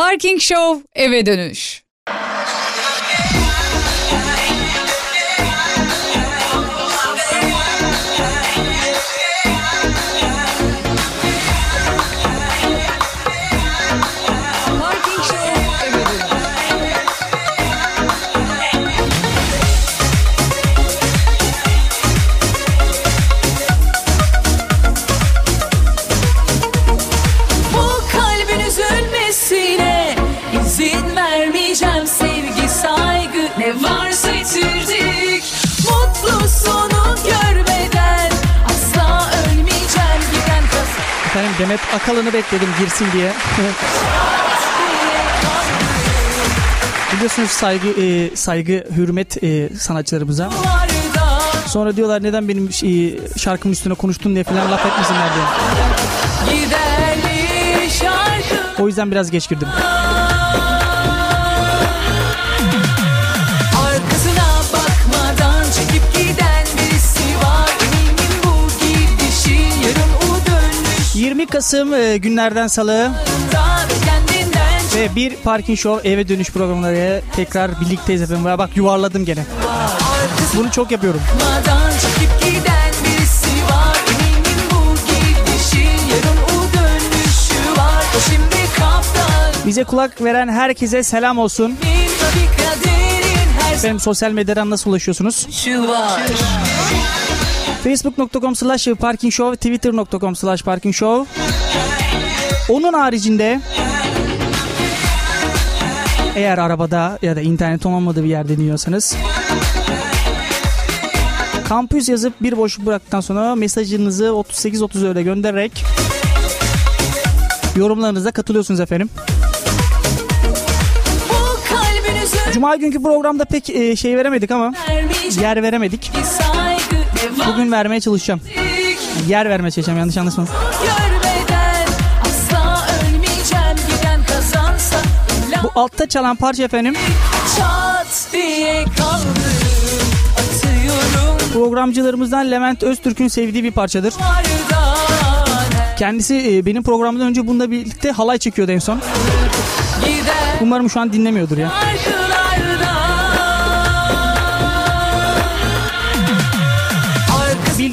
Parking Show eve dönüş. Efendim Demet Akalın'ı bekledim girsin diye. Biliyorsunuz saygı e, saygı hürmet e, sanatçılarımıza. Sonra diyorlar neden benim e, şarkımın üstüne konuştun diye falan laf etmesinler diye. O yüzden biraz geç girdim. 20 Kasım e, günlerden salı ve bir Parking Show eve dönüş programları tekrar birlikteyiz efendim. Ya Bak yuvarladım gene. Bunu çok yapıyorum. Var var Bize kulak veren herkese selam olsun. Efendim sosyal medyadan nasıl ulaşıyorsunuz? şu var Facebook.com slash parking show, Twitter.com slash parking show. Onun haricinde eğer arabada ya da internet olmadığı bir yerde dinliyorsanız kampüs yazıp bir boşluk bıraktıktan sonra mesajınızı 3830 öyle göndererek yorumlarınıza katılıyorsunuz efendim. Cuma günkü programda pek e, şey veremedik ama yer veremedik. Bugün vermeye çalışacağım. Yer vermeye çalışacağım yanlış anlaşılmasın. Bu altta çalan parça efendim programcılarımızdan Levent Öztürk'ün sevdiği bir parçadır. Kendisi e, benim programdan önce bununla birlikte halay çekiyordu en son. Umarım şu an dinlemiyordur ya. Şarkılarda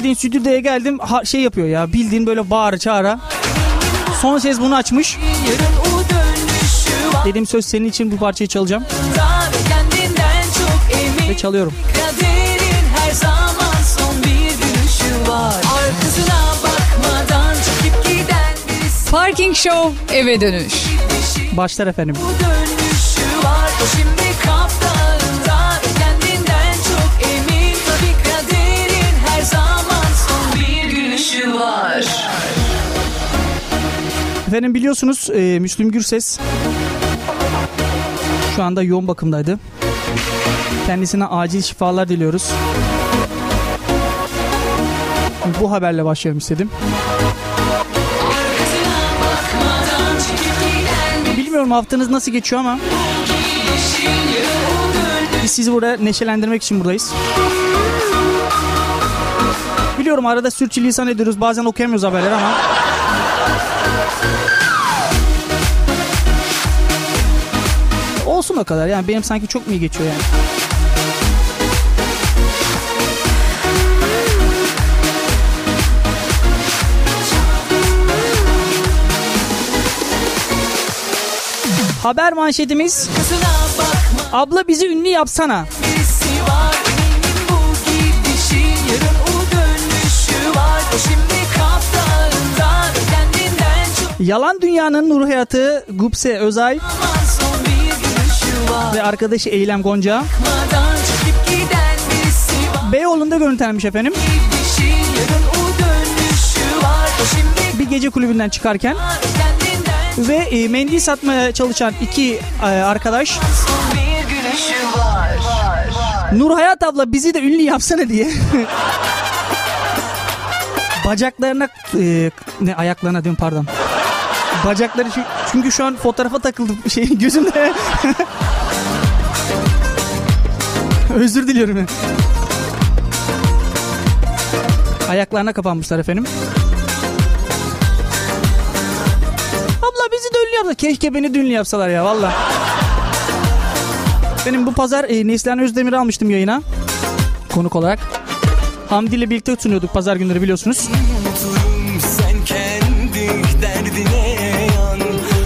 Bildiğin stüdyoya geldim ha, şey yapıyor ya bildiğin böyle bağır çağıra. Son ses bunu açmış. Dedim söz senin için bu parçayı çalacağım ve çalıyorum. Parking Show eve dönüş. Başlar efendim. Bu Efendim biliyorsunuz e, Müslüm Gürses şu anda yoğun bakımdaydı. Kendisine acil şifalar diliyoruz. Bu haberle başlayalım istedim. Bilmiyorum haftanız nasıl geçiyor ama biz sizi burada neşelendirmek için buradayız. Biliyorum arada sürçülisan ediyoruz bazen okuyamıyoruz haberleri ama o kadar. Yani benim sanki çok mu iyi geçiyor yani. Haber manşetimiz. Abla bizi ünlü yapsana. Yalan Dünya'nın Nur Hayatı Gupse Özay ve arkadaşı Eylem Gonca. Beyoğlu'nda görüntülenmiş efendim. Bir gece kulübünden çıkarken ve e, mendil satmaya çalışan iki e, arkadaş Nur Hayat abla bizi de ünlü yapsana diye. Bacaklarına e, ne ayaklarına diyorum pardon. Bacakları çü- çünkü şu an fotoğrafa takıldı şey gözümde. Özür diliyorum. Ayaklarına kapanmışlar efendim. Abla bizi de yapsa keşke beni dünlü yapsalar ya valla. Benim bu pazar e, Neslihan Özdemir'i almıştım yayına. Konuk olarak. Hamdi ile birlikte sunuyorduk pazar günleri biliyorsunuz.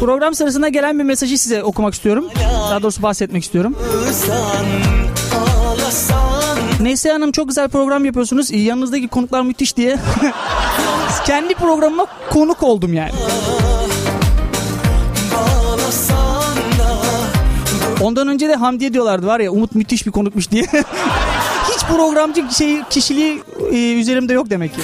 Program sırasında gelen bir mesajı size okumak istiyorum. Daha doğrusu bahsetmek istiyorum. Neyse Hanım çok güzel program yapıyorsunuz. Yanınızdaki konuklar müthiş diye. Kendi programıma konuk oldum yani. Ondan önce de Hamdiye diyorlardı var ya Umut müthiş bir konukmuş diye. Hiç programcı şey kişiliği e, üzerimde yok demek ki.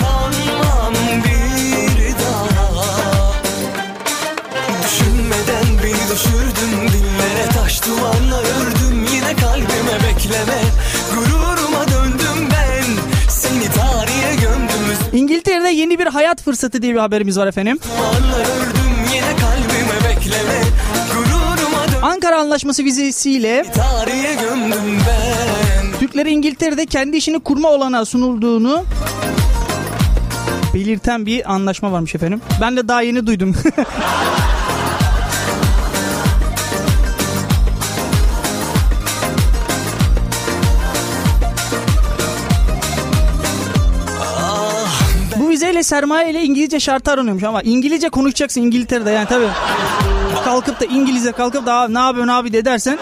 Düşürdün Dillere taş duvarla ördüm Yine kalbime bekleme yeni bir hayat fırsatı diye bir haberimiz var efendim. Ankara Anlaşması vizesiyle Türkleri İngiltere'de kendi işini kurma olanağı sunulduğunu belirten bir anlaşma varmış efendim. Ben de daha yeni duydum. Bu vizeyle sermaye ile İngilizce şartı aranıyormuş ama İngilizce konuşacaksın İngiltere'de yani tabii. Kalkıp da İngilizce kalkıp da "Abi ne yapıyorsun abi de dersen.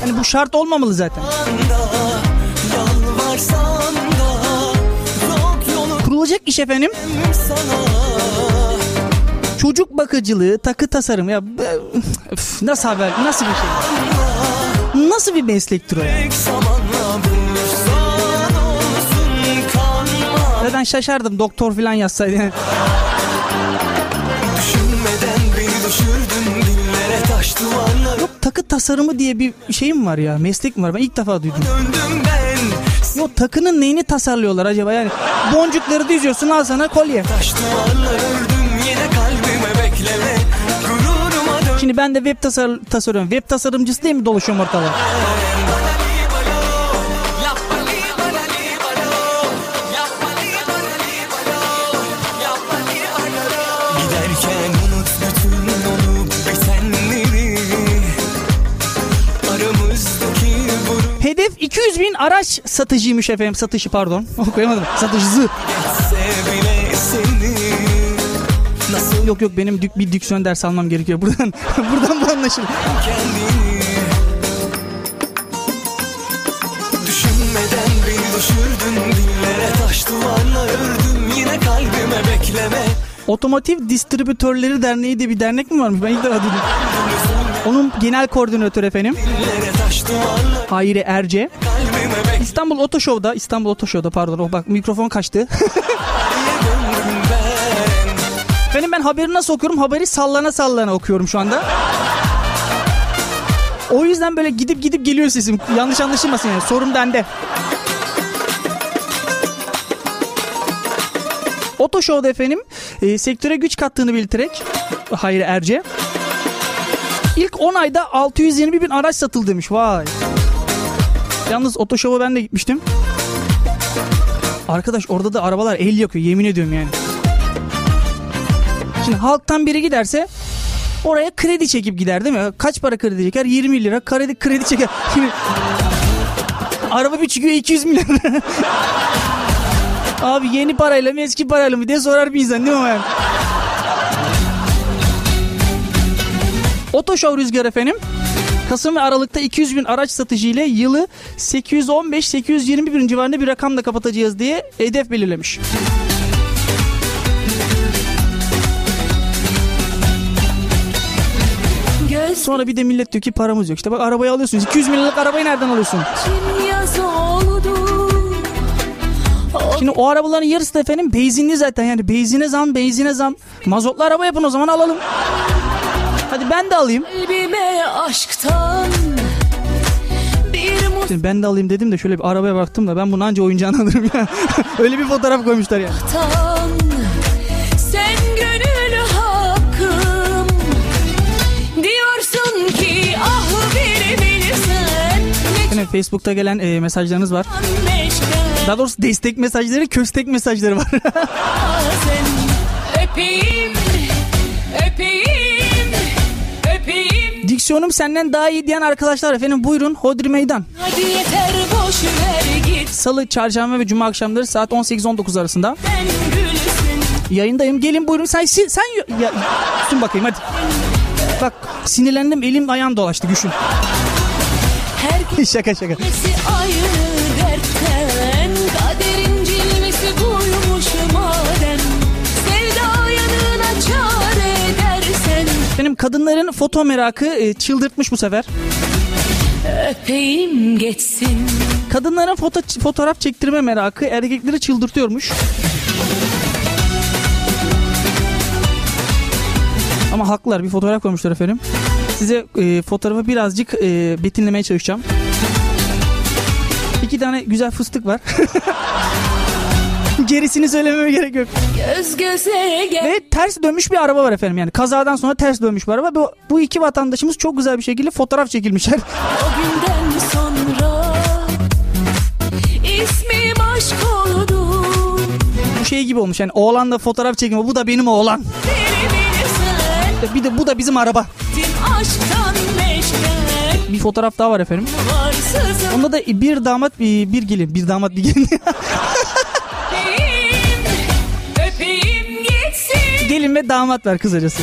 Yani bu şart olmamalı zaten. Kurulacak iş efendim. Çocuk bakıcılığı, takı tasarım ya üf, nasıl haber? Nasıl bir şey? Nasıl bir meslektir o Zaten şaşardım doktor falan yazsaydı. yani. Yok takı tasarımı diye bir şey mi var ya? Meslek mi var? Ben ilk defa duydum. Ben Yok takının neyini tasarlıyorlar acaba? Yani boncukları diziyorsun al sana kolye. Şimdi ben de web tasar tasarıyorum. Web tasarımcısı değil mi dolaşıyorum ortada? 200 bin araç satıcıymış efendim. Satışı pardon. Okuyamadım. Satıcısı. Yok yok benim dük- bir diksiyon ders almam gerekiyor. Buradan buradan bu anlaşılır. Düşünmeden beni düşürdün dillere taş duvarla ördüm Yine kalbime bekleme Otomotiv Distribütörleri Derneği diye bir dernek mi varmış? Ben ilk defa duydum. Onun genel koordinatörü efendim. Hayri Erce. İstanbul Otoshow'da, İstanbul Otoshow'da pardon. Oh bak mikrofon kaçtı. döndüm ben haberi nasıl okuyorum? Haberi sallana sallana okuyorum şu anda. O yüzden böyle gidip gidip geliyor sesim. Yanlış anlaşılmasın yani. Sorun bende. Otoshow'da efendim e, sektöre güç kattığını belirterek Hayri Erce. İlk 10 ayda 620 bin araç satıldı demiş. Vay. Yalnız Otoshow'a ben de gitmiştim. Arkadaş orada da arabalar el yakıyor yemin ediyorum yani. Şimdi halktan biri giderse oraya kredi çekip gider değil mi? Kaç para kredi çeker? 20 lira kredi, kredi çeker. Şimdi araba bir çıkıyor 200 milyon. Abi yeni parayla mı eski parayla mı diye sorar bir insan değil mi? Yani? Otoshow Rüzgar efendim. Kasım ve Aralık'ta 200 bin araç satışı ile yılı 815-820 bin civarında bir rakamla kapatacağız diye hedef belirlemiş. Sonra bir de millet diyor ki paramız yok. İşte bak arabayı alıyorsunuz. 200 bin liralık arabayı nereden alıyorsun? Şimdi o arabaların yarısı da efendim benzinli zaten. Yani benzine zam, benzine zam. Mazotlu araba yapın o zaman alalım. Hadi ben de alayım. Kalbime aşktan Bir Şimdi ben de alayım dedim de şöyle bir arabaya baktım da ben bunu anca oyuncağını alırım ya. Öyle bir fotoğraf koymuşlar yani. mutluluktan Sen gönül hakkım Diyorsun ki ah Ne Yani Facebook'ta gelen e, mesajlarınız var. Daha doğrusu destek mesajları, köstek mesajları var. Öpeyim, öpeyim Diksiyonum senden daha iyi diyen arkadaşlar efendim buyurun Hodri Meydan. Hadi yeter boş ver git Salı, çarşamba ve cuma akşamları saat 18-19 arasında yayındayım. Gelin buyurun sen sen, sen ya, sun bakayım hadi. Bak sinirlendim elim ayağım dolaştı düşün. Herkesi şaka şaka. ayrı kadınların foto merakı e, çıldırtmış bu sefer. Öpeyim geçsin Kadınların foto, fotoğraf çektirme merakı erkekleri çıldırtıyormuş. Ama haklılar bir fotoğraf koymuşlar efendim. Size e, fotoğrafı birazcık e, betimlemeye çalışacağım. İki tane güzel fıstık var. Gerisini söylememe gerek yok. Göz göze gel Ve ters dönmüş bir araba var efendim. Yani kazadan sonra ters dönmüş bir araba. Bu, bu iki vatandaşımız çok güzel bir şekilde fotoğraf çekilmişler. O günden sonra ismim aşk oldu bu şey gibi olmuş. Yani oğlanla fotoğraf çekimi. Bu da benim oğlan. Bir de bu da bizim araba. Aşktan Bir fotoğraf daha var efendim. Onda da bir damat bir, bir gelin. Bir damat bir gelin. gelin ve damat var kısacası.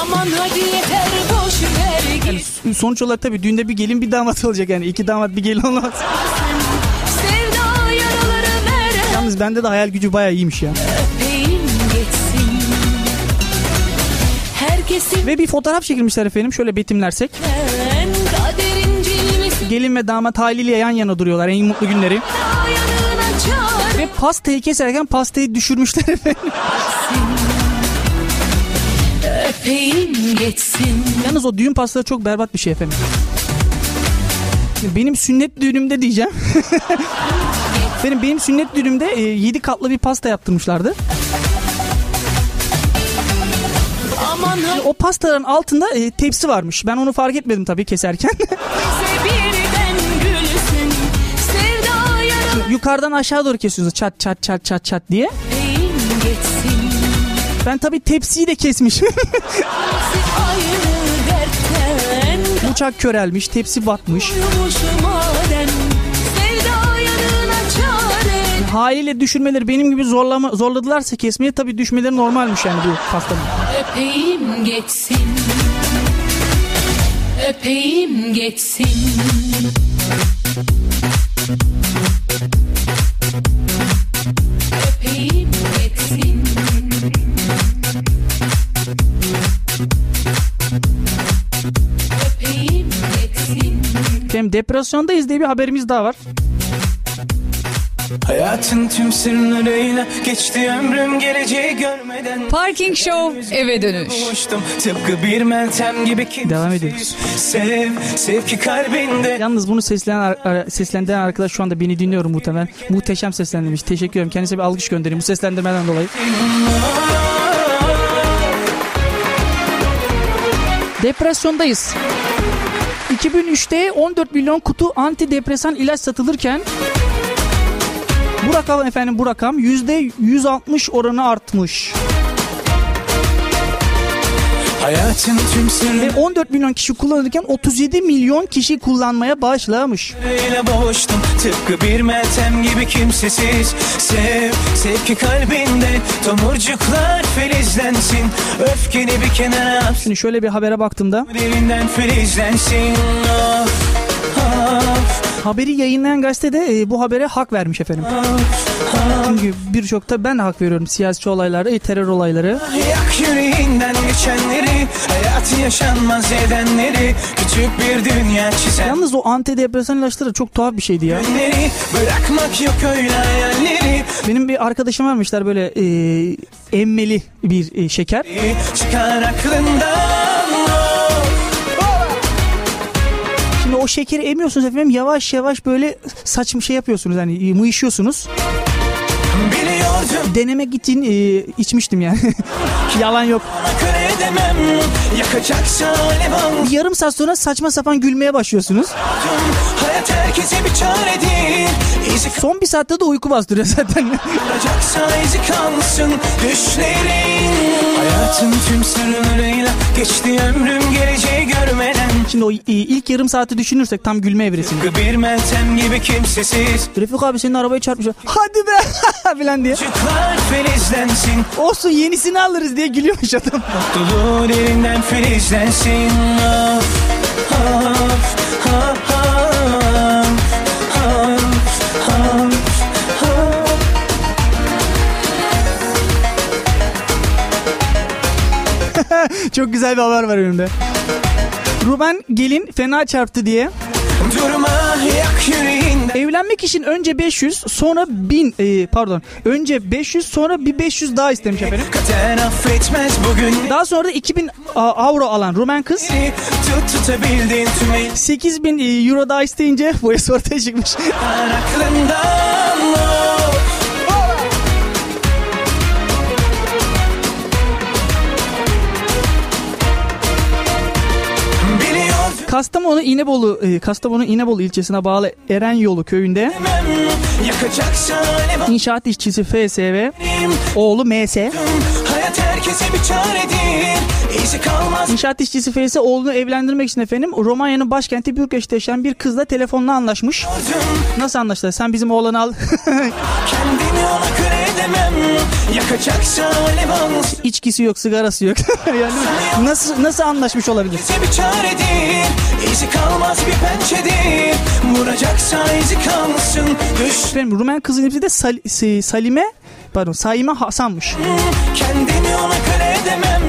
Aman hadi yeter boş ver git Sonuç olarak tabii düğünde bir gelin bir damat olacak yani. iki damat bir gelin olmaz. Sevda yaraları Yalnız bende de hayal gücü bayağı iyiymiş ya. Öpeyim geçsin Herkesin Ve bir fotoğraf çekilmişler efendim. Şöyle betimlersek. Gelin ve damat haliyle yan yana duruyorlar en mutlu günleri. Ve pastayı keserken pastayı düşürmüşler efendim. Öpeyim geçsin Yalnız o düğün pastaları çok berbat bir şey efendim. Benim sünnet düğünümde diyeceğim. benim benim sünnet düğünümde 7 katlı bir pasta yaptırmışlardı. Aman O pastaların altında e, tepsi varmış. Ben onu fark etmedim tabii keserken. gülsün Yukarıdan aşağı doğru kesiyorsunuz çat çat çat çat çat diye. Ben tabii tepsiyi de kesmişim. Bıçak körelmiş, tepsi batmış. Haliyle düşürmeleri benim gibi zorlama, zorladılarsa kesmeye tabii düşmeleri normalmiş yani bu pastanın. Öpeyim geçsin Öpeyim geçsin Depresyondayız diye bir haberimiz daha var. Hayatın tüm sırlarıyla geçti ömrüm geleceği görmeden Parking Show eve dönüş. Bulmuştum tıpkı bir meltem gibi kimsesiz. Devam ediyoruz. Sev, sev ki kalbinde Yalnız bunu seslenen, seslendiren arkadaş şu anda beni dinliyor muhtemelen. Muhteşem seslendirmiş. Teşekkür ederim. Kendisine bir alkış göndereyim bu seslendirmeden dolayı. Depresyondayız. 2003'te 14 milyon kutu antidepresan ilaç satılırken bu rakam efendim bu rakam %160 oranı artmış. Hayatın tüm Ve sırlarıyla 14 milyon kişi kullanırken 37 milyon kişi kullanmaya başlamış. boğuştum Tıpkı bir meltem gibi kimsesiz. Sev, sev ki kalbinde Tomurcuklar filizlensin. Öfkeni bir kenara at. Şimdi şöyle bir habere baktığımda Derinden filizlensin. Of, of, haberi yayınlayan gazete de e, bu habere hak vermiş efendim. Çünkü birçok da ben hak veriyorum siyasi olayları, e, terör olayları. Yak yüreğinden geçenleri Hayatı yaşanmaz edenleri Küçük bir dünya çizen Yalnız o antidepresan ilaçları çok tuhaf bir şeydi ya. Günleri bırakmak yok öyle hayalleri Benim bir arkadaşım varmışlar böyle e, emmeli bir e, şeker. Çıkar aklından o şekeri emiyorsunuz efendim yavaş yavaş böyle saçma şey yapıyorsunuz hani mıyışıyorsunuz. Biliyordum Denemek için e, içmiştim yani. Yalan yok. edemem Bir yarım saat sonra saçma sapan gülmeye başlıyorsunuz. Hayat herkese bir çare değil İzi Son bir saatte de uyku bastırıyor zaten. kalsın Düşlerin Hayat Hayatın tüm sırlarıyla geçti ömrüm geleceği görmeden Şimdi o ilk yarım saati düşünürsek tam gülme evresinde. Tıpkı bir meltem gibi kimsesiz Refik abi senin arabayı çarpmış. Hadi be falan diye. Çocuklar filizlensin Olsun yenisini alırız diye gülüyormuş adam. Mutluluğun elinden filizlensin Of, of, of, of, of, of. Çok güzel bir haber var önümde. Ruben gelin fena çarptı diye. Durma Evlenmek için önce 500 sonra 1000 e, pardon önce 500 sonra bir 500 daha istemiş efendim. Daha sonra da 2000 a- avro alan Rumen kız Tut tutabildin tüm el 8000 e, euro daha isteyince boyası ortaya çıkmış. Kastamonu İnebolu e, Kastamonu İnebolu ilçesine bağlı Erenyolu köyünde inşaat işçisi FSV oğlu MS Hayat herkese bir çaredir İzi kalmaz İnşaat işçisi FS oğlunu evlendirmek için efendim Romanya'nın başkenti Bürkeş'te yaşayan bir kızla telefonla anlaşmış. Nasıl anlaştılar? Sen bizim oğlanı al. Kendimi ona göre edemem Yakacaksa alev alsın İçkisi yok, sigarası yok. yani nasıl nasıl anlaşmış olabilir? Bir çaredir İzi kalmaz bir pençedir Vuracaksa izi kalsın Düş Efendim Rumen kızın hepsi de Sal- Si- Salime pardon Saime Hasan'mış. Kendimi ona göre edemem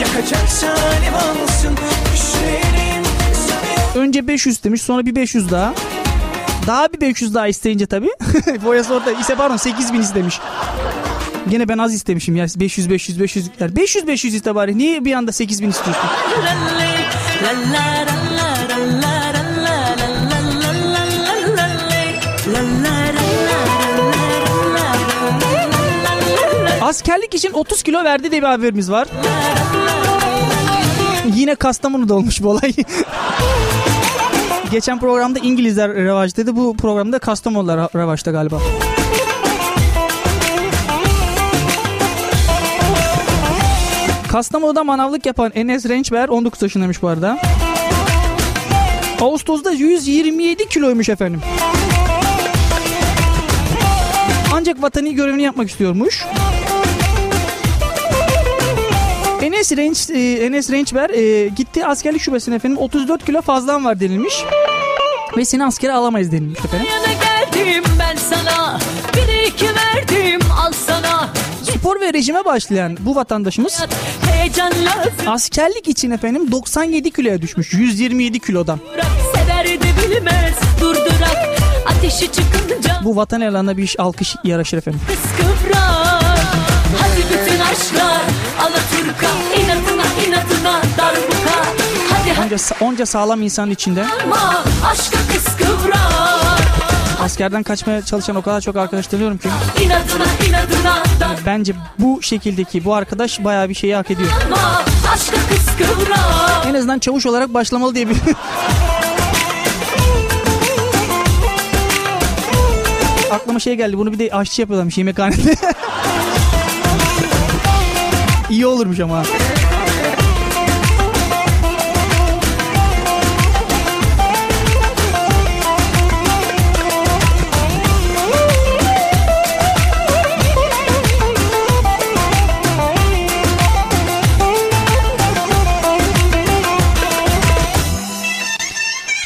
Yakacaksa alev alsın Düşlerim sana Önce 500 demiş sonra bir 500 daha. Daha bir 500 daha isteyince tabii. Boyası orada ise pardon 8000 istemiş. Gene ben az istemişim ya 500 500 500 yani 500 500 iste bari. Niye bir anda 8000 istiyorsun? Askerlik için 30 kilo verdi diye bir haberimiz var. Yine Kastamonu'da olmuş bu olay. Geçen programda İngilizler revaç dedi. Bu programda Kastamonular revaçta galiba. Kastamonu'da manavlık yapan Enes Rençber 19 yaşındaymış bu arada. Ağustos'ta 127 kiloymuş efendim. Ancak vatani görevini yapmak istiyormuş. Enes Renç e, Enes Rençber e, gitti askerlik şubesine efendim 34 kilo fazlan var denilmiş. Ve seni askere alamayız denilmiş efendim. Geldim ben sana Bir iki verdim al sana Spor ve rejime başlayan bu vatandaşımız askerlik için efendim 97 kiloya düşmüş. 127 kilodan. bilmez durdurak Ateşi çıkınca Bu vatan elanına bir iş alkış yaraşır efendim. kıskıvrak Hadi bütün aşklar Alaturka inatına darbuka Hadi Onca, onca sağlam insanın içinde ama aşka kıskıvrak askerden kaçmaya çalışan o kadar çok arkadaş tanıyorum ki. İnadına inadına bence bu şekildeki bu arkadaş bayağı bir şeyi hak ediyor. ama aşka kıskıvrak En azından çavuş olarak başlamalı diye bir... Aklıma şey geldi bunu bir de aşçı yapıyorlarmış yemekhanede. İyi olurmuş ama.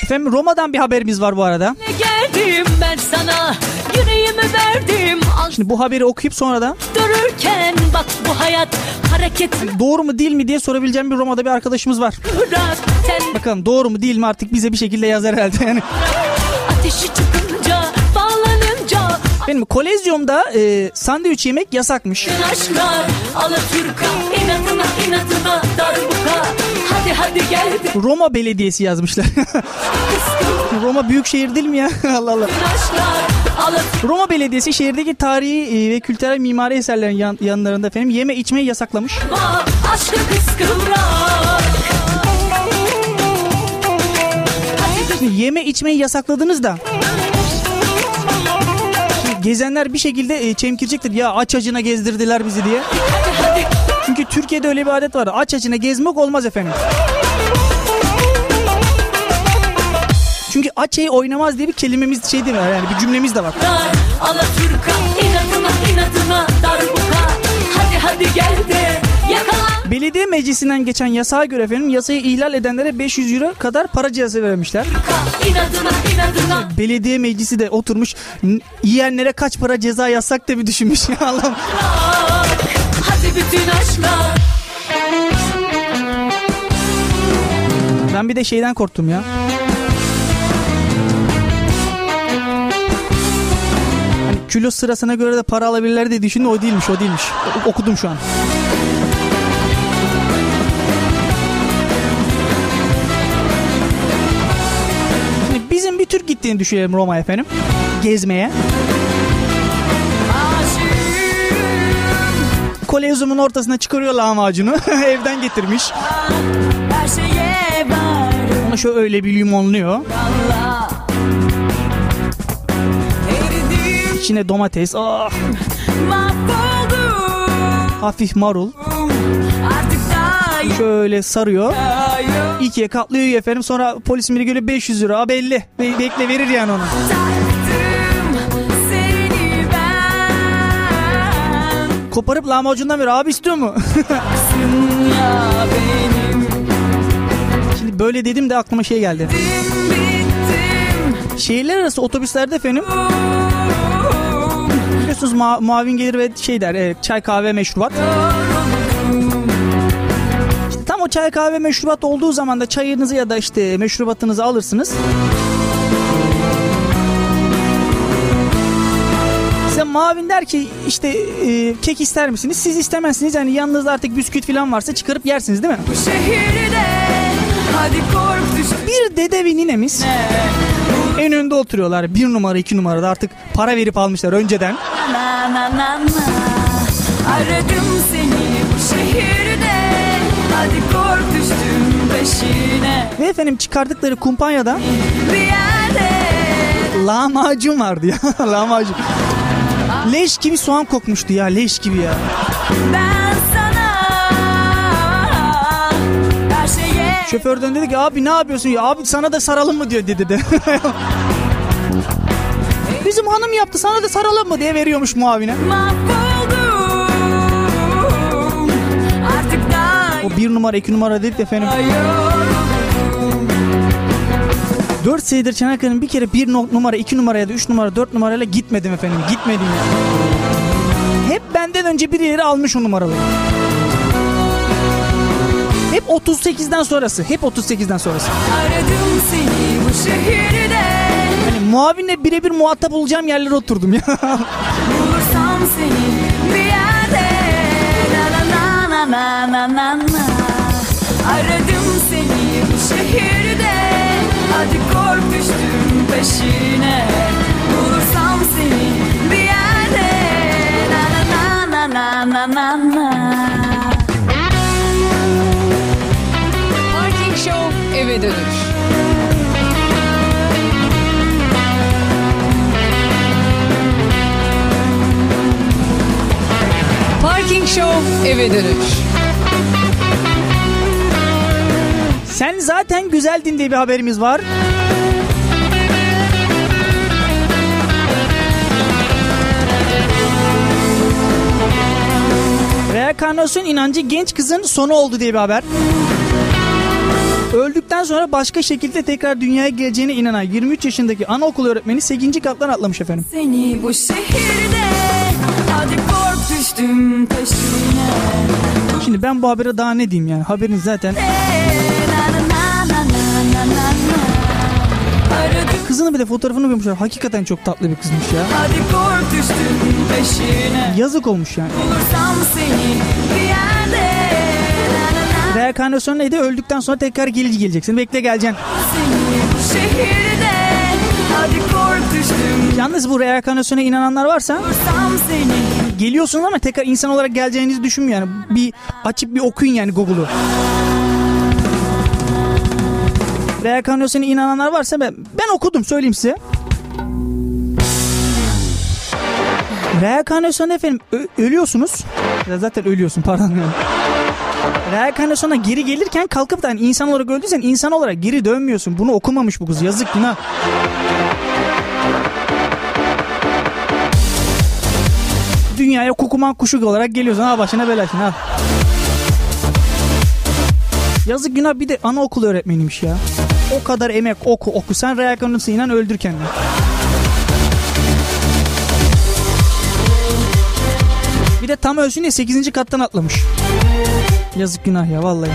Efendim Roma'dan bir haberimiz var bu arada. Geldim ben sana yüreğimi verdim Al Şimdi bu haberi okuyup sonra da dururken bak bu hayat hareket doğru mu değil mi diye sorabileceğim bir Roma'da bir arkadaşımız var. bırak Sen Bakalım doğru mu değil mi artık bize bir şekilde yazar herhalde yani. Benim kolezyumda e, sandviç yemek yasakmış. Roma Belediyesi yazmışlar. Roma büyük şehir değil mi ya? Allah Allah. Roma Belediyesi şehirdeki tarihi e, ve kültürel mimari eserlerin yan- yanlarında efendim yeme içmeyi yasaklamış. aşkı kıskıvrak Şimdi yeme içmeyi yasakladınız da gezenler bir şekilde e, çemkirecektir. Ya aç acına gezdirdiler bizi diye. Çünkü Türkiye'de öyle bir adet var. Aç açına gezmek olmaz efendim. Çünkü açayı oynamaz diye bir kelimemiz şey değil mi? Yani bir cümlemiz de var. Alaturka inadına inadına Belediye meclisinden geçen yasağa göre efendim yasayı ihlal edenlere 500 euro kadar para cezası vermişler. inadına inadına Belediye meclisi de oturmuş yiyenlere kaç para ceza yazsak da bir düşünmüş. Ya Allah'ım. Hadi bütün aşklar Ben bir de şeyden korktum ya. Hani kilo sırasına göre de para alabilirler diye düşündüm o değilmiş o değilmiş. O- okudum şu an. Türk gittiğini düşünelim Roma efendim. Gezmeye. Kolezyumun ortasına çıkarıyor lahmacunu. Evden getirmiş. Onu şöyle öyle bir limonluyor. İçine domates, ah, hafif marul. Şöyle sarıyor. Yok İkiye katlıyor efendim. Sonra polisin biri geliyor 500 lira. Belli. Be- bekle verir yani ben Koparıp lahmacundan ver. Abi istiyor mu? Şimdi böyle dedim de aklıma şey geldi. Şehirler arası otobüslerde efendim biliyorsunuz ma- muavin gelir ve şey der e, çay kahve meşrubat. İşte çay kahve meşrubat olduğu zaman da çayınızı ya da işte meşrubatınızı alırsınız. Size muavin der ki işte e, kek ister misiniz? Siz istemezsiniz yani yanınızda artık bisküvit falan varsa çıkarıp yersiniz değil mi? Bu şehirde Hadi kork Bir dede ve ninemiz en önde oturuyorlar. Bir numara iki numarada artık para verip almışlar önceden. na na na na Aradım seni bu şehirde Hadi kork düştüm peşine Ve efendim çıkardıkları kumpanyada lahmacun vardı ya. lahmacun. Leş gibi soğan kokmuştu ya leş gibi ya. ben sana Her şeye Şoförden dedi ki abi ne yapıyorsun ya abi sana da saralım mı diyor dedi de. Bizim hanım yaptı sana da saralım mı diye veriyormuş muavine. mahvoldum O bir numara iki numara dedik de efendim. yoruldum Dört senedir Çanakkale'nin bir kere bir numara iki numara ya da üç numara dört numarayla gitmedim efendim. Gitmedim ya. Hep benden önce birileri almış o numaraları. Hep 38'den sonrası. Hep 38'den sonrası. Aradım seni bu şehirde Hani muavinle birebir muhatap olacağım yerlere oturdum ya. Bulursam seni na na na na. Aradım seni bu şehirde. Hadi kork düştüm peşine. Bulursam seni bir yerde. Na na na na na na na. Parking Show eve dönüş. Parking Show eve dönüş. Sen zaten güzeldin diye bir haberimiz var. Reenkarnasyon inancı genç kızın sonu oldu diye bir haber. Öldükten sonra başka şekilde tekrar dünyaya geleceğine inanan 23 yaşındaki anaokul öğretmeni 8. kattan atlamış efendim. Seni bu şehirde Hadi kork düştüm peşine Şimdi ben bu habere daha ne diyeyim yani haberin zaten Na De fotoğrafını koymuşlar. Hakikaten çok tatlı bir kızmış ya. hadi peşine Yazık olmuş yani. Bulursam seni bir yerde Na na na Reenkarnasyon neydi? Öldükten sonra tekrar gelici geleceksin. Bekle geleceksin. Seni bu şehirde Hadi Yalnız bu reenkarnasyona inananlar varsa geliyorsunuz ama tekrar insan olarak geleceğinizi düşünmüyor yani. Bir açıp bir okuyun yani Google'u. Reenkarnasyona inananlar varsa ben, ben okudum söyleyeyim size. Reenkarnasyon efendim ölüyorsunuz. Zaten ölüyorsun pardon. Reenkarnasyona geri gelirken kalkıp da hani insan olarak öldüysen insan olarak geri dönmüyorsun. Bunu okumamış bu kız. Yazık günah. Dünyaya kukuman kuşu olarak geliyorsun. Ha başına bela şimdi al. Yazık günah bir de anaokulu öğretmeniymiş ya. O kadar emek oku oku. Sen reenkarnasyona inan öldür kendini. Bir de tam ölsün diye 8. kattan atlamış. Yazık günah ya vallahi.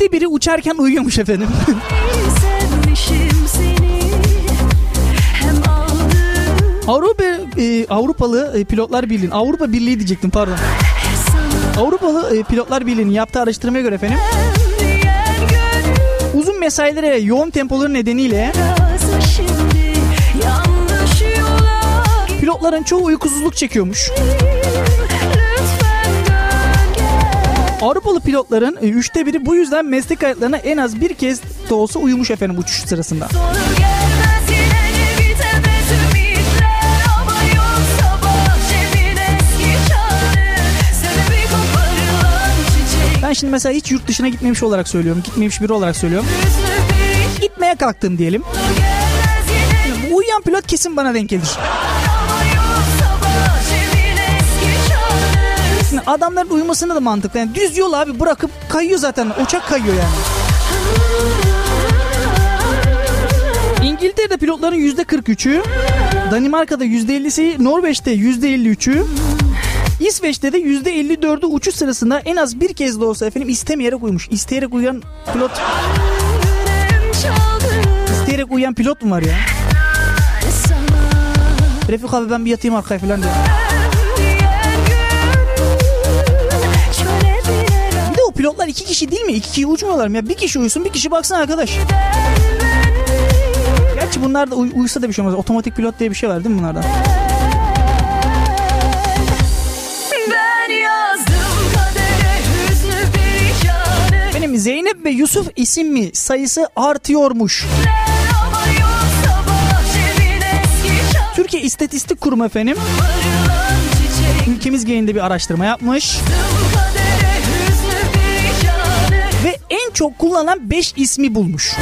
Üçte biri uçarken uyuyormuş efendim. Avrupa e, Avrupalı e, Pilotlar Birliği Avrupa Birliği diyecektim pardon. Avrupalı e, Pilotlar Birliği'nin yaptığı araştırmaya göre efendim uzun mesailere yoğun tempoları nedeniyle pilotların çoğu uykusuzluk çekiyormuş. Avrupalı pilotların e, üçte biri bu yüzden meslek hayatlarına en az bir kez de olsa uyumuş efendim uçuş sırasında. Ben şimdi mesela hiç yurt dışına gitmemiş olarak söylüyorum. Gitmemiş biri olarak söylüyorum. Gitmeye kalktım diyelim. Bu uyuyan pilot kesin bana denk gelir. adamların uyumasını da mantıklı. Yani düz yol abi bırakıp kayıyor zaten. Uçak kayıyor yani. İngiltere'de pilotların %43'ü, Danimarka'da %50'si, Norveç'te %53'ü, İsveç'te de %54'ü uçuş sırasında en az bir kez de olsa efendim istemeyerek uyumuş. İsteyerek uyuyan pilot, isteyerek uyuyan pilot mu var ya? Refik abi ben bir yatayım arkaya falan diyor. Pilotlar iki kişi değil mi? İki kişi uçmuyorlar mı ya? Bir kişi uyusun bir kişi baksın arkadaş. Gerçi bunlar da uy- uyusa da bir şey olmaz. Otomatik pilot diye bir şey var değil mi bunlarda? Ben yazdım kadere hüznü perişanı Benim Zeynep ve Yusuf isimli sayısı artıyormuş. Türkiye İstatistik Kurumu efendim ülkemiz genelinde bir araştırma yapmış. Ve çok kullanılan 5 ismi bulmuş.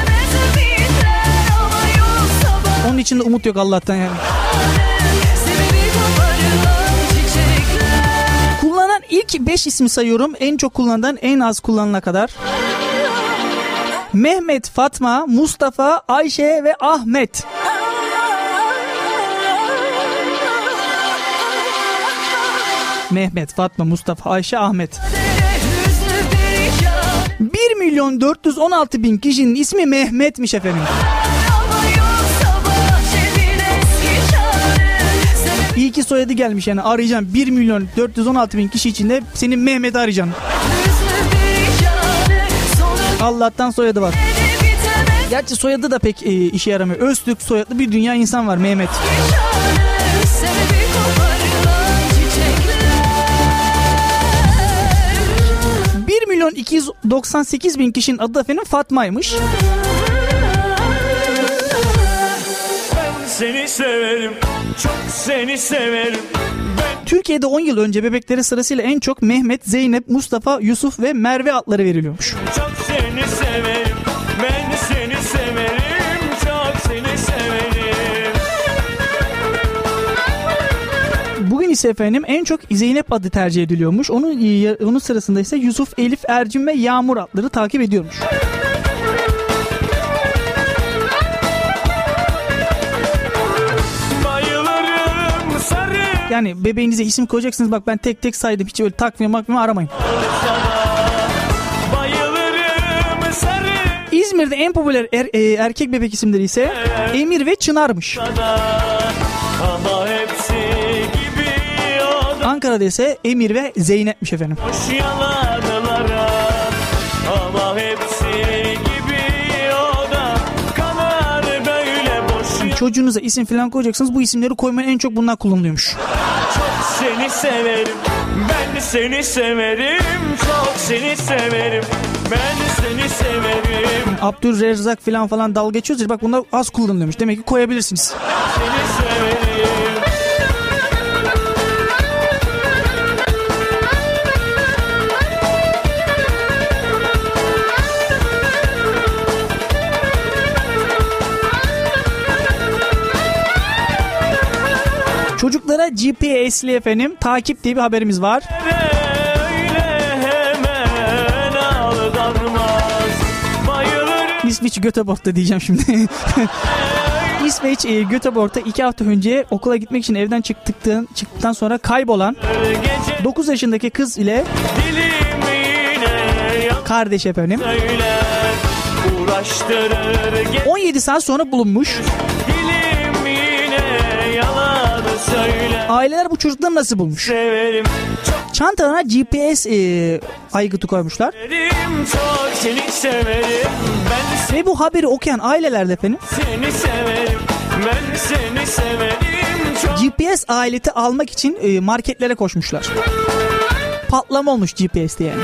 Onun için de umut yok Allah'tan yani. Kullanan ilk 5 ismi sayıyorum. En çok kullanılan en az kullanılana kadar. Mehmet, Fatma, Mustafa, Ayşe ve Ahmet. Mehmet, Fatma, Mustafa, Ayşe, Ahmet. Perişan 1 milyon 416 bin kişinin ismi Mehmet'miş efendim. İyi ki soyadı gelmiş yani arayacağım 1 milyon 416 bin kişi içinde senin Mehmet'i arayacağım. Allah'tan soyadı var. Gerçi soyadı da pek e, işe yaramıyor. Öztürk soyadlı bir dünya insan var Mehmet. Şanı milyon 298 bin kişinin adı efendim Fatma'ymış. Seni severim, çok seni severim. Ben Türkiye'de 10 yıl önce bebeklere sırasıyla en çok Mehmet, Zeynep, Mustafa, Yusuf ve Merve adları veriliyormuş. çok seni severim. İse efendim en çok Zeynep adı tercih ediliyormuş. Onun onun sırasında ise Yusuf, Elif, Ercin ve Yağmur adları takip ediyormuş. Yani bebeğinize isim koyacaksınız. Bak ben tek tek saydım. Hiç öyle takvime makvime aramayın. İzmir'de en popüler er- e, erkek bebek isimleri ise Emir ve Çınar'mış. Ama hepsi Ankara'da ise Emir ve Zeynep'miş efendim. boş yalanlara Ama hepsi gibi o da kanar böyle boş Çocuğunuza isim falan koyacaksınız. Bu isimleri koymanın en çok bunlar kullanılıyormuş. Çok seni severim Ben seni severim çok seni severim Ben seni severim Abdülrezzak falan falan dalga geçiyoruz bak bunlar az kullanılıyormuş. Demek ki koyabilirsiniz. Seni severim Çocuklara GPS'li efendim takip diye bir haberimiz var. İsveç Göteborg'da diyeceğim şimdi. İsveç e, Göteborg'da iki hafta önce okula gitmek için evden çıktıktan, çıktıktan sonra kaybolan gece 9 yaşındaki kız ile kardeş efendim söyler Uğraştırır ge- 17 saat sonra bulunmuş. dilimine Aileler bu çocukları nasıl bulmuş? Severim Çantalarına GPS e, aygıtı koymuşlar. Severim çok seni severim Ben Ve bu haberi okuyan aileler de efendim seni severim Ben seni severim çok GPS aleti almak için e, marketlere koşmuşlar. Patlama olmuş GPS'te yani.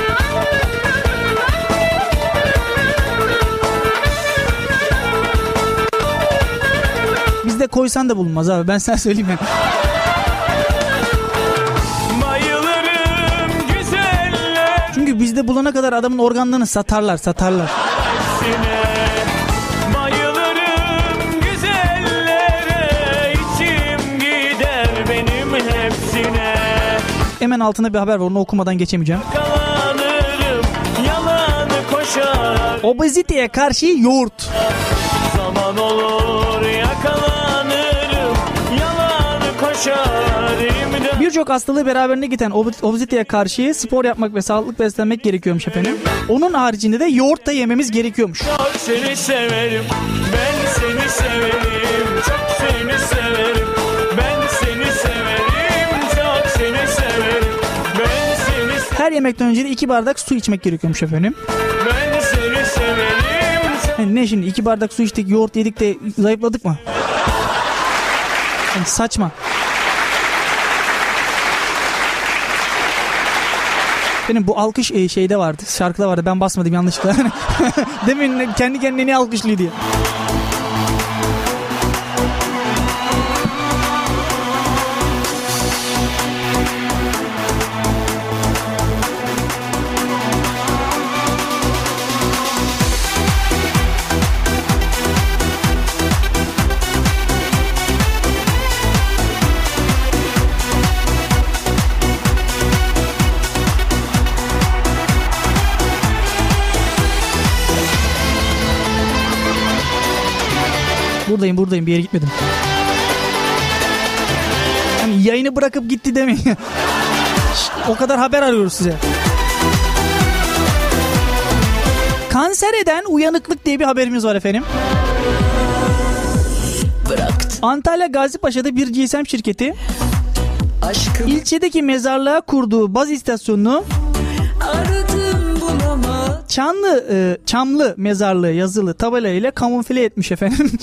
Bizde koysan da bulunmaz abi ben sana söyleyeyim yani. Bulana kadar adamın organlarını satarlar satarlar. Hemen altında bir haber var onu okumadan geçemeyeceğim. Obeziteye karşı yoğurt. Zaman olur yakalanırım yalan koşar imdat Birçok hastalığı beraberine giden ob- obeziteye karşı spor yapmak ve sağlıklı beslenmek gerekiyormuş efendim. Onun haricinde de yoğurt da yememiz gerekiyormuş. Çok seni severim ben seni severim çok seni severim ben seni severim çok seni severim ben seni se- Her yemekten önce de iki bardak su içmek gerekiyormuş efendim. ben seni severim Yani ne şimdi iki bardak su içtik yoğurt yedik de zayıfladık mı? Yani saçma. Benim bu alkış e, şeyde vardı. Şarkıda vardı. Ben basmadım yanlışlıkla. Demin kendi kendine niye alkışlıyor diye. Buradayım buradayım bir yere gitmedim. Hani yayını bırakıp gitti demeyin. O kadar haber arıyoruz size. Kanser eden uyanıklık diye bir haberimiz var efendim. Bıraktı Antalya Gazipaşa'da bir GSM şirketi aşkım ilçedeki mezarlığa kurduğu baz istasyonunu bulamadım Çanlı e, Çamlı mezarlığı yazılı tabela ile kamufle etmiş efendim.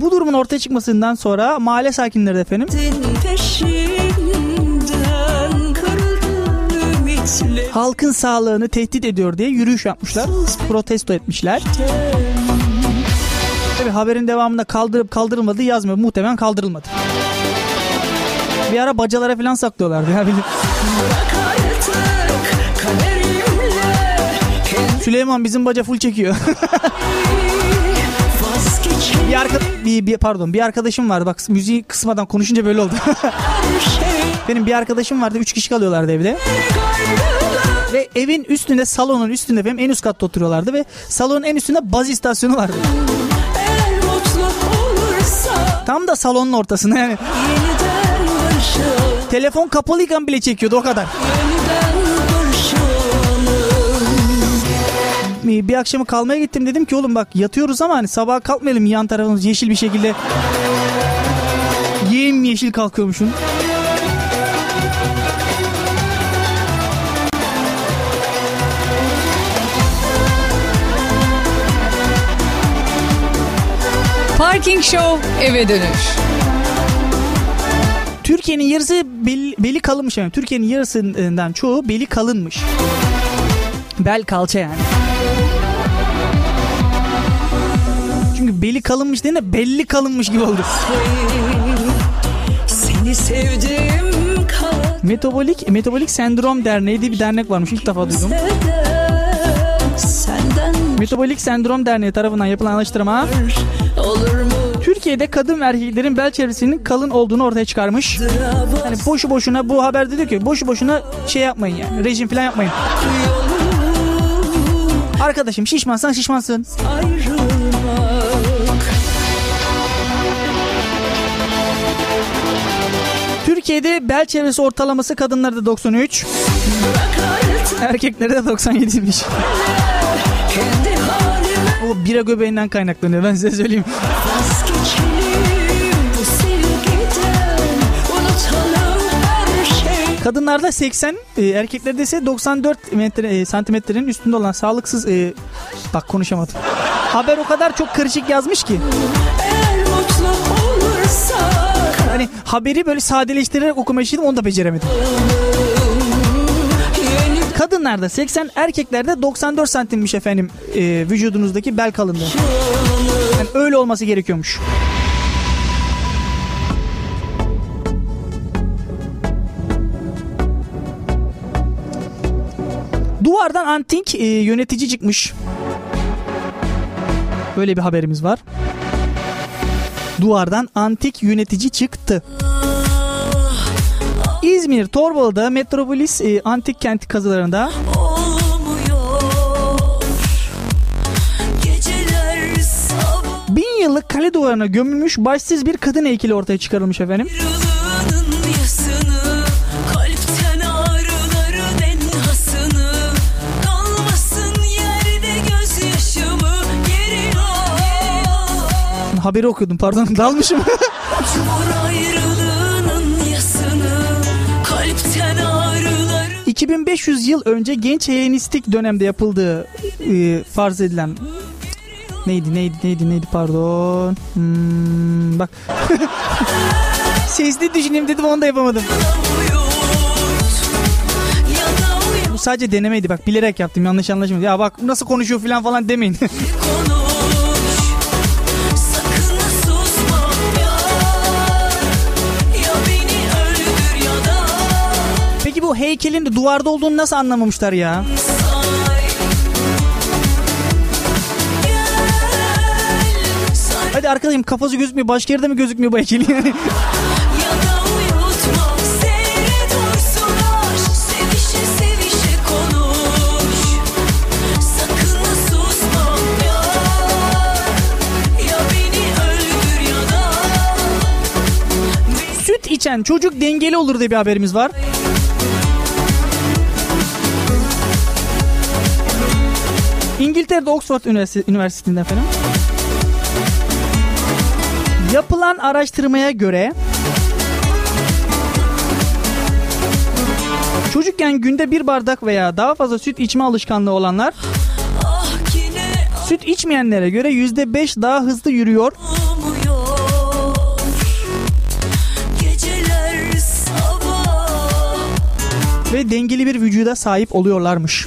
Bu durumun ortaya çıkmasından sonra mahalle sakinleri de efendim halkın sağlığını tehdit ediyor diye yürüyüş yapmışlar. Protesto etmişler. Tabii haberin devamında kaldırıp kaldırılmadığı yazmıyor. Muhtemelen kaldırılmadı. Bir ara bacalara falan saklıyorlardı ya. Süleyman bizim baca full çekiyor. bir, arka, bir, bir pardon bir arkadaşım vardı bak müziği kısmadan konuşunca böyle oldu. Benim bir arkadaşım vardı 3 kişi kalıyorlardı evde. Ve evin üstünde salonun üstünde benim en üst katta oturuyorlardı ve salonun en üstünde baz istasyonu vardı. Tam da salonun ortasında yani. Telefon kapalıyken bile çekiyordu o kadar. Bir akşamı kalmaya gittim dedim ki oğlum bak yatıyoruz ama hani sabah kalkmayalım yan tarafımız yeşil bir şekilde. Yem yeşil kalkıyormuşsun. Parking Show eve dönüş. Türkiye'nin yarısı bel- beli kalınmış yani. Türkiye'nin yarısından çoğu beli kalınmış. Bel kalça yani. Çünkü beli kalınmış değil de belli kalınmış gibi oldu. Seni sevdim Metabolik Metabolik Sendrom Derneği diye bir dernek varmış. İlk defa duydum. Metabolik Sendrom Derneği tarafından yapılan araştırma olur Türkiye'de kadın erkeklerin bel çevresinin kalın olduğunu ortaya çıkarmış. Yani boşu boşuna bu haberde diyor ki boşu boşuna şey yapmayın yani rejim falan yapmayın. Arkadaşım şişmansan şişmansın. Türkiye'de bel çevresi ortalaması kadınlarda 93, erkeklerde de 97'ymiş. Kendi halime O bira göbeğinden kaynaklanıyor ben size söyleyeyim. Şey Kadınlarda 80, e, erkeklerde ise 94 metre, e, santimetrenin üstünde olan sağlıksız... e, bak konuşamadım. Haber o kadar çok karışık yazmış ki. Hani haberi böyle sadeleştirerek okumayı istedim onu da beceremedim. Kadınlarda 80, erkeklerde 94 santimmiş efendim e, vücudunuzdaki bel kalınlığı. Yani öyle olması gerekiyormuş. Duvardan antik e, yönetici çıkmış. Böyle bir haberimiz var. Duvardan antik yönetici çıktı. İzmir Torbalı'da Metropolis e, antik kenti kazılarında 10 yıllık kale duvarına gömülmüş başsız bir kadın heykeli ortaya çıkarılmış efendim. Haberi okuyordum pardon dalmışım. 2500 yıl önce genç Helenistik dönemde yapıldığı e, farz edilen neydi neydi neydi neydi pardon Hmm, bak sesli düşüneyim dedim onu da yapamadım. Bu sadece denemeydi bak bilerek yaptım yanlış anlaşılmadı. Ya bak nasıl konuşuyor falan falan demeyin. Peki bu heykelin de duvarda olduğunu nasıl anlamamışlar ya? Say Hadi arkadaşım kafası gözükmüyor. Başka yerde mi gözükmüyor bu da. Süt içen çocuk dengeli olur diye bir haberimiz var. İngiltere'de Oxford Üniversitesi, Üniversitesi'nde efendim. Yapılan araştırmaya göre çocukken günde bir bardak veya daha fazla süt içme alışkanlığı olanlar süt içmeyenlere göre %5 daha hızlı yürüyor. ve dengeli bir vücuda sahip oluyorlarmış.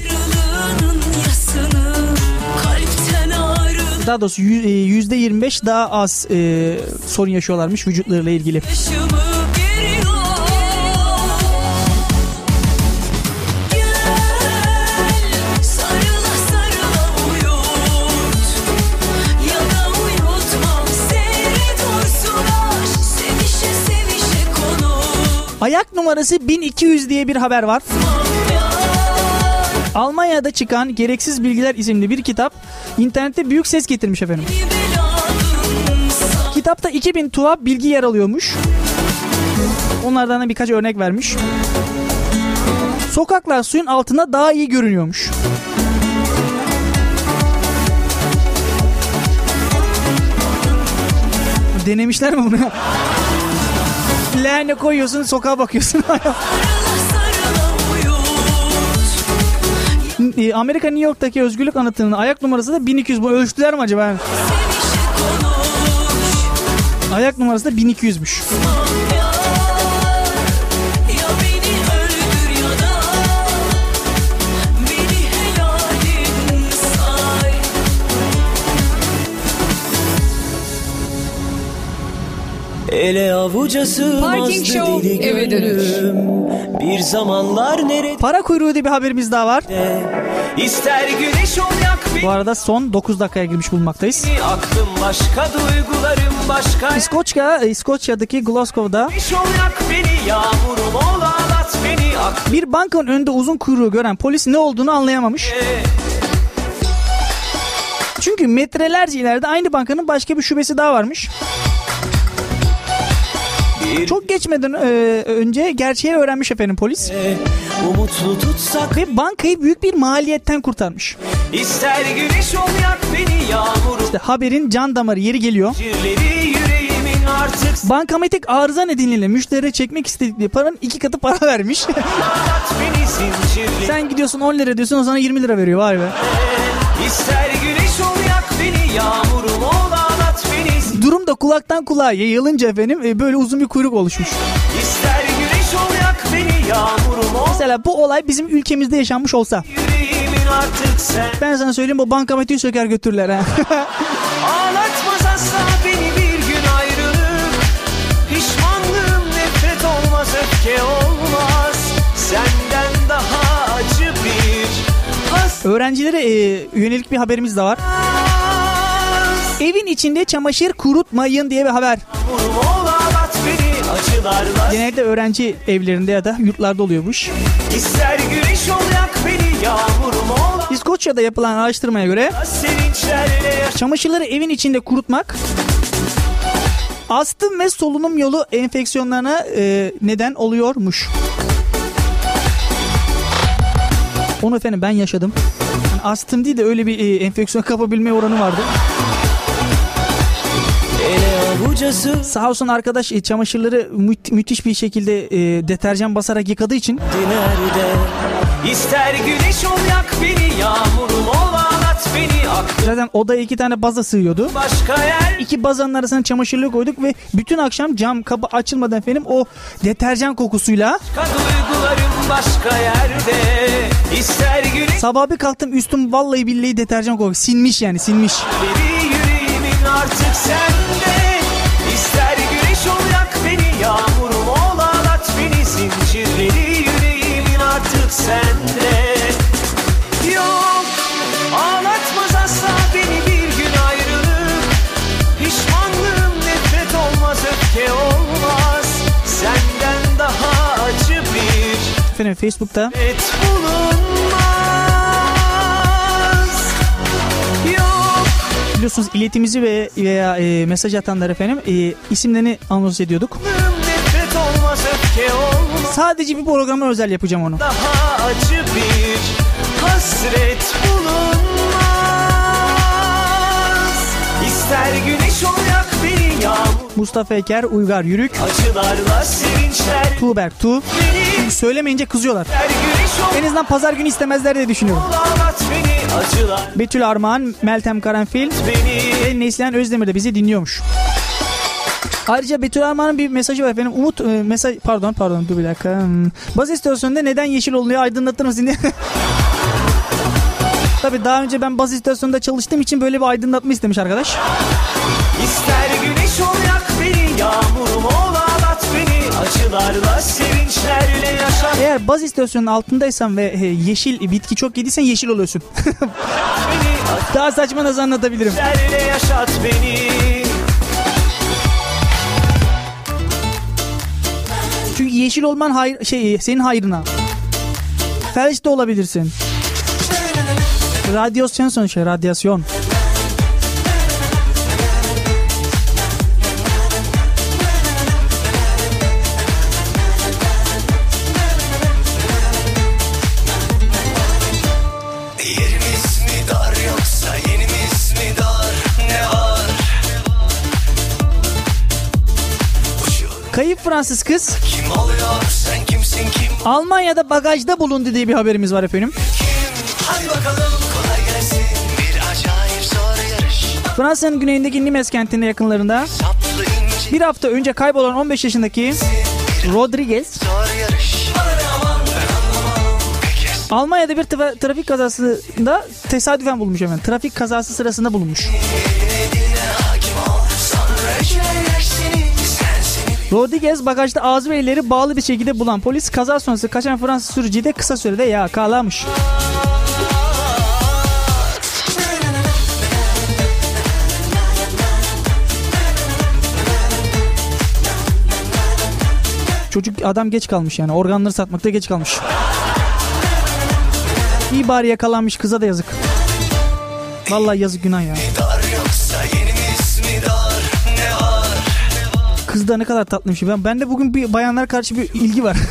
Daha doğrusu yü- e, %25 daha az e, sorun yaşıyorlarmış vücutlarıyla ilgili. Yaşımı Ayak numarası 1200 diye bir haber var. Almanya'da çıkan Gereksiz Bilgiler isimli bir kitap internette büyük ses getirmiş efendim. Kitapta 2000 tuhaf bilgi yer alıyormuş. Onlardan da birkaç örnek vermiş. Sokaklar suyun altında daha iyi görünüyormuş. Denemişler mi bunu? Leğene koyuyorsun sokağa bakıyorsun. Amerika New York'taki özgürlük anıtının ayak numarası da 1200. Bu ölçtüler mi acaba? Ayak numarası da 1200'müş. Ele avuca sığmazdı Parking Show deli eve dönüş. Bir zamanlar nerede Para kuyruğu diye bir haberimiz daha var. İster güneş ol yak Bu arada son 9 dakikaya girmiş bulunmaktayız. Aklım başka duygularım başka İskoçya, İskoçya'daki Glasgow'da Güneş ol yak beni yağmurum ol ağlat beni Aklım bir bankanın önünde uzun kuyruğu gören polis ne olduğunu anlayamamış. Çünkü metrelerce ileride aynı bankanın başka bir şubesi daha varmış. Bir Çok geçmeden e, önce gerçeği öğrenmiş efendim polis. umutlu tutsak Ve bankayı büyük bir maliyetten kurtarmış. İster güneş ol yak beni yağmurum İşte haberin can damarı yeri geliyor. Artık Bankamatik arıza nedeniyle müşterilere çekmek istedikleri paranın iki katı para vermiş. Sen gidiyorsun 10 lira diyorsun o sana 20 lira veriyor vay be. İster güneş ol yak beni yağmurum da kulaktan kulağa yayılınca efendim e, böyle uzun bir kuyruk oluşmuş. İster güneş ol yak beni yağmurum ol Mesela bu olay bizim ülkemizde yaşanmış olsa. Ben sana söyleyeyim o bankamatiği söker götürürler ha. Ağlatmaz asla beni bir gün ayrılık Pişmanlığım nefret olmaz öfke olmaz Senden daha acı bir has Öğrencilere e, yönelik bir haberimiz de var. Evin içinde çamaşır kurutmayın diye bir haber. Beni Genelde öğrenci evlerinde ya da yurtlarda oluyormuş. İster güneş ol yak beni yağmurum ol İskoçya'da yapılan araştırmaya göre çamaşırları evin içinde kurutmak astım ve solunum yolu enfeksiyonlarına e, neden oluyormuş. Onu efendim ben yaşadım. Yani astım değil de öyle bir e, enfeksiyon kapabilme oranı vardı. Avucası Sağ olsun arkadaş e, çamaşırları mü- müthiş bir şekilde e, deterjan basarak yıkadığı için. Nerede? İster güneş ol yak beni Yağmurum ol ağlat beni Aklım zaten odaya iki tane baza sığıyordu. başka yer? İki bazanın arasına çamaşırlığı koyduk ve bütün akşam cam kapı açılmadan efendim o deterjan kokusuyla duygularım başka yerde. İster güneş sabah bir kalktım üstüm vallahi billahi deterjan kokusu. Sinmiş yani sinmiş. Beri yüreğimin artık sende İster güneş ol yak beni Yağmurum ol ağlat beni Zincirleri yüreğimin artık sende. Yok ağlatmaz asla beni bir gün ayrılık. Pişmanlığım nefret olmaz öfke olmaz. Senden daha acı bir Efendim Facebook'ta et bulunmaz biliyorsunuz iletimizi ve veya e, mesaj atanlar efendim e, isimlerini anons ediyorduk. olmaz Sadece bir programa özel yapacağım onu. Daha acı bir hasret bulunmaz İster güneş ol yak beni yağmur Mustafa Eker, Uygar Yürük, Acılarla sevinçler Tuğberk Tu. beni Söylemeyince kızıyorlar. En azından pazar günü istemezler diye düşünüyorum. ağlat beni Acılar Betül Armağan, Meltem Karanfil ve Neslihan Özdemir de bizi dinliyormuş. Ayrıca Betül Armağan'ın bir mesajı var efendim. Umut e, mesaj pardon pardon dur bir dakika. Hmm. Baz istasyonunda neden yeşil oluyor aydınlatır mısın diye. Tabii daha önce ben baz istasyonunda çalıştığım için böyle bir aydınlatma istemiş arkadaş. İster güneş ol beni Acılarla sevinçlerle yaşat Eğer baz istasyonunun altındaysan ve e, yeşil bitki çok yediysen yeşil oluyorsun. daha saçma nasıl anlatabilirim. Yaşat beni Çünkü yeşil olman hayır, şey senin hayrına. Felç de olabilirsin. Radyasyon sonuçta radyasyon. Kayıp Fransız kız kim oluyor sen kimsin kim Almanya'da bagajda bulundu diye bir haberimiz var efendim. Fransa'nın güneyindeki Nimes kentinin yakınlarında bir hafta önce kaybolan 15 yaşındaki Rodriguez Almanya'da bir tra- trafik kazasında tesadüfen bulmuş hemen. Trafik kazası sırasında bulunmuş. Rodriguez bagajda ağzı ve elleri bağlı bir şekilde bulan polis kaza sonrası kaçan Fransız sürücüyü de kısa sürede yakalamış. Çocuk adam geç kalmış yani organları satmakta geç kalmış. İyi bari yakalanmış kıza da yazık. Vallahi yazık günah ya. Kız da ne kadar tatlıymış. Ben, ben de bugün bir bayanlara karşı bir ilgi var.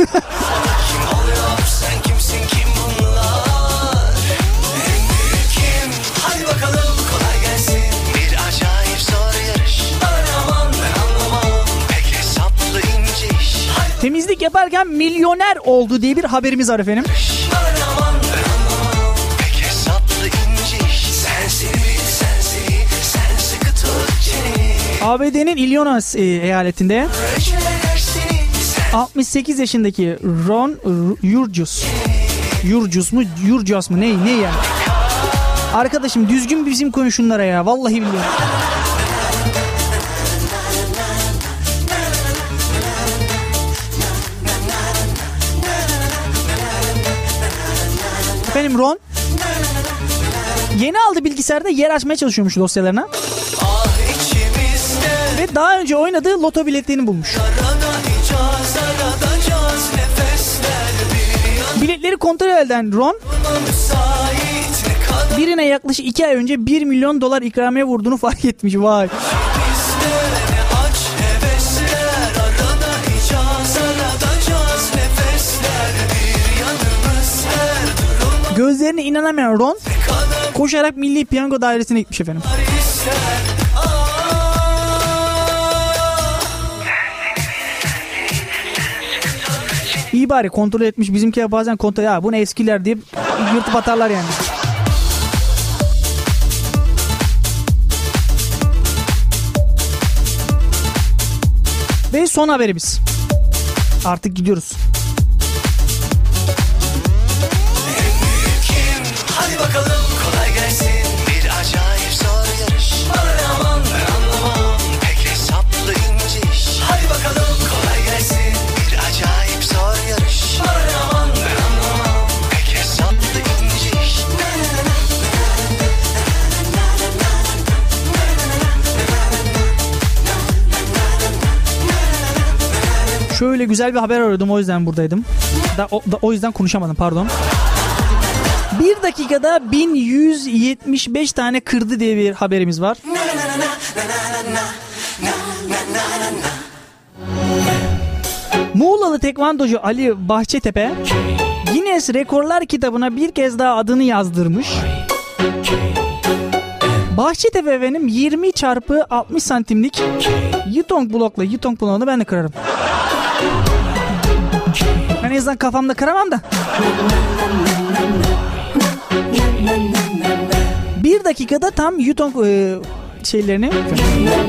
Temizlik yaparken milyoner oldu diye bir haberimiz var efendim. ABD'nin Illinois e, eyaletinde Ölçüler seni sen 68 yaşındaki Ron Yurcus. Yurcus mu? Yurcus mu? Ne? Ne yani? Arkadaşım düzgün bizim koyun ya. Vallahi billahi. Efendim Ron yeni aldı bilgisayarda yer açmaya çalışıyormuş dosyalarına daha önce oynadığı loto biletlerini bulmuş. Biletleri kontrol eden Ron birine yaklaşık 2 ay önce 1 milyon dolar ikramiye vurduğunu fark etmiş. Vay. Gözlerine inanamayan Ron koşarak Milli Piyango Dairesi'ne gitmiş efendim. Bari kontrol etmiş. Bizimkiler bazen kontrol ya bu ne eskiler deyip yırtıp atarlar yani. Ve son haberimiz. Artık gidiyoruz. Şöyle güzel bir haber arıyordum o yüzden buradaydım. Da, o, da- o yüzden konuşamadım pardon. Bir dakikada 1175 tane kırdı diye bir haberimiz var. Muğlalı tekvandocu Ali Bahçetepe Guinness Rekorlar kitabına bir kez daha adını yazdırmış. Bahçetepe efendim 20 çarpı 60 santimlik Yutong blokla Yutong bloğunu ben de kırarım. Ben en azından kafamda kıramam da. Bir dakikada tam Yutong e, şeylerini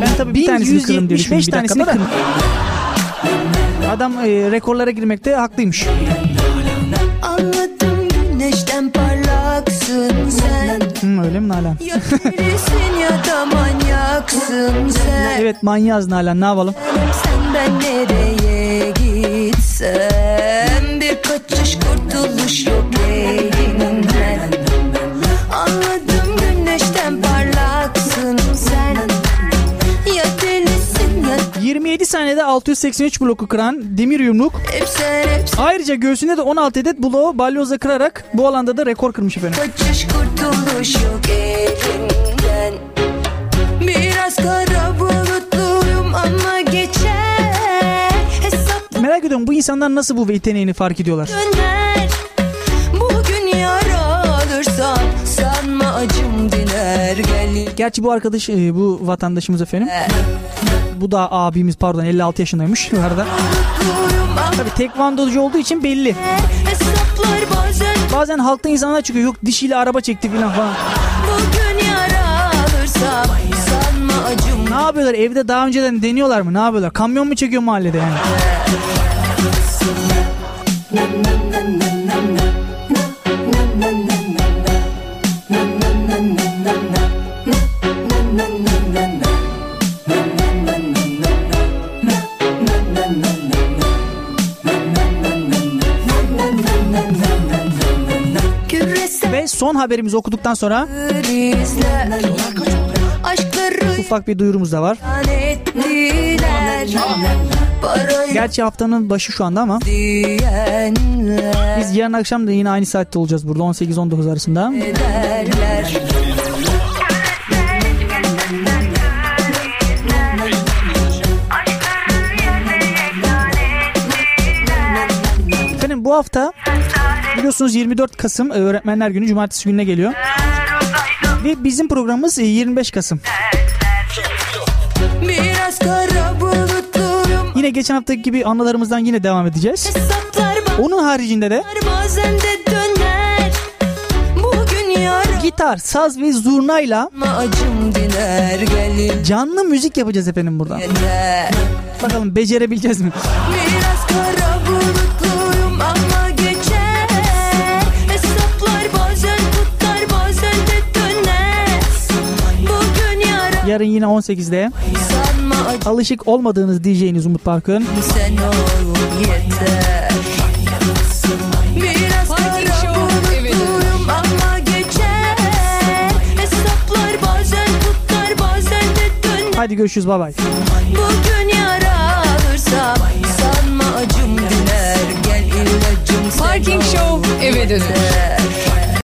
ben tabii bir tanesini kırdım diye düşündüm. Bir tanesini kırdım. Adam e, rekorlara girmekte haklıymış. Anladım güneşten parlaksın sen Hı, öyle mi Nalan? Ya delisin ya da manyaksın sen Evet manyaz Nalan ne yapalım? Sen ben nereye gitsem Bir kaçış kurtuluş yok elinden Anladım güneşten parlaksın sen. Ya delisin ya 27 saniyede 683 bloku kıran demir yumruk. Hep sen hep sen Ayrıca göğsünde de 16 adet bloğu balyozla kırarak bu alanda da rekor kırmış efendim. Kaçış kurtuluş yok elinden Biraz kara bulutluyum ama Hesap Merak ediyorum bu insanlar nasıl bu yeteneğini fark ediyorlar? döner Bugün yara alırsam sanma acım diner Gel Gerçi bu arkadaş e, bu vatandaşımız efendim. Bu da abimiz pardon 56 yaşındaymış bu arada. Tabii tekvandocu olduğu için belli. Bazen Bazen halkta insanlar çıkıyor yok dişiyle araba çekti falan falan. Bugün yara alırsam sanma acım ne yapıyorlar? Evde daha önceden deniyorlar mı? Ne yapıyorlar? Kamyon mu çekiyor mahallede yani? Ve son haberimizi okuduktan sonra ufak bir duyurumuz da var. Gerçi haftanın başı şu anda ama biz yarın akşam da yine aynı saatte olacağız burada 18-19 arasında. Efendim bu hafta biliyorsunuz 24 Kasım e, Öğretmenler Günü Cumartesi gününe geliyor. Ve bizim programımız e, 25 Kasım. Yine geçen haftaki gibi anılarımızdan yine devam edeceğiz. Onun haricinde de gitar, saz ve zurnayla canlı müzik yapacağız efendim burada. yeter. Bakalım becerebileceğiz mi? Biraz kara bulutluyum ama geçer. Hesaplar bazen tutar bazen de döner. Bugün yarın Yarın yine 18'de sanma acım alışık olmadığınız DJ'niz Umut Parkın. sen ol yeter Biraz Parking kara Show eve dönüş. bulutluyum ama geçer Hesaplar bazen tutar bazen de döner Hadi görüşürüz bay bay. Bugün yara alırsam sanma acım diner Gel ilacım Parking Show eve dönüş. yeter.